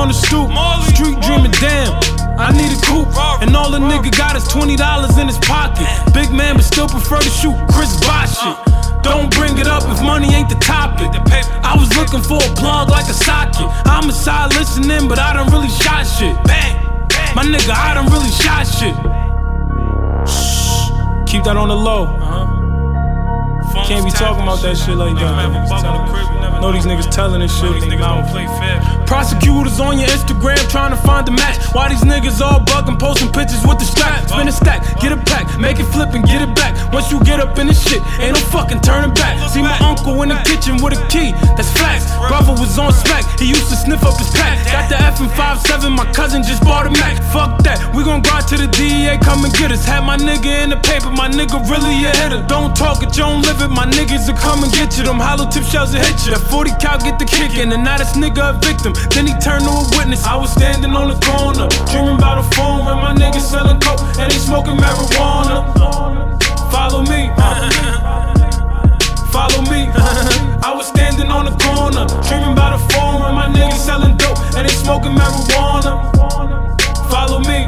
on the stoop. Street dreaming, damn. I need a coupe, and all the nigga got is twenty dollars in his pocket. Big man, but still prefer to shoot Chris Bosh shit. Don't bring it up if money ain't the topic. I was looking for a plug like a socket. I'm a side listening, but I don't really shot shit. Bang, my nigga, I don't really shot shit. Shh, keep that on the low. Uh-huh. Can't be talking about that shit like that. Know these niggas telling this shit. These niggas don't play fair. Prosecutors on your Instagram trying to find a match. Why these niggas all bugging, posting pictures with the strap? Spin a stack, get it pack, make it flip and get it back. Once you get up in this shit, ain't no fucking turning back. See my uncle in the kitchen with a key, that's facts. Brother was on smack, he used to sniff up his pack. Got the F and 57, my cousin just bought a Mac. Fuck that, we gon' go to the DEA, come and get us. Had my nigga in the paper, my nigga really a hitter. Don't talk it, you don't live it, my niggas will come and get you. Them hollow tip shells will hit you. That 40 cal get the kickin', and now this nigga a victim. Then he turned to a witness. I was standing on the corner, dreaming about a phone when my niggas selling coke and they smoking marijuana. Follow me, follow me. I was standing on the corner, dreaming smoking marijuana. Follow me,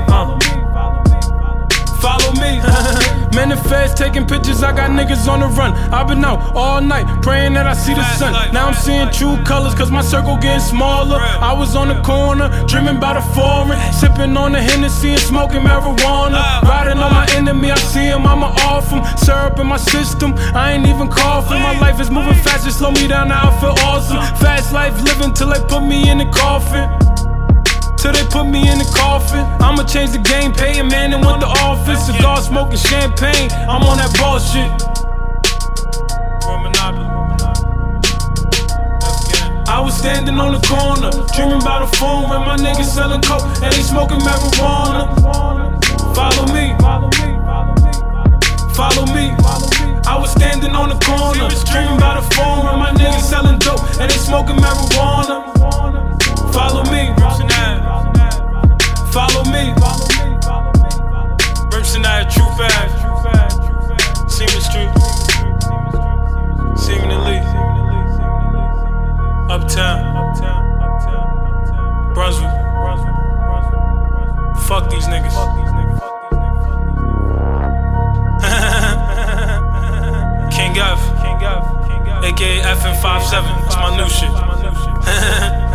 follow me. Man, the feds taking pictures, I got niggas on the run. I've been out all night praying that I see the sun. Now I'm seeing true colors, cause my circle getting smaller. I was on the corner, dreaming about a foreign, sipping on the Hennessy and smoking marijuana. Riding on my enemy, I see him, I'ma off him. Syrup in my system, I ain't even coughing. My life is moving fast, just slow me down, now I feel awesome. Fast life living till they put me in the coffin till they put me in the coffin. I'ma change the game, pay a man and want the office. Cigar smoking champagne, I'm on that bullshit. I was standing on the corner, dreaming about a phone when my niggas selling coke and they smoking marijuana. Follow me, Fuck these niggas. King F. King F. AKA FN57. It's my new shit.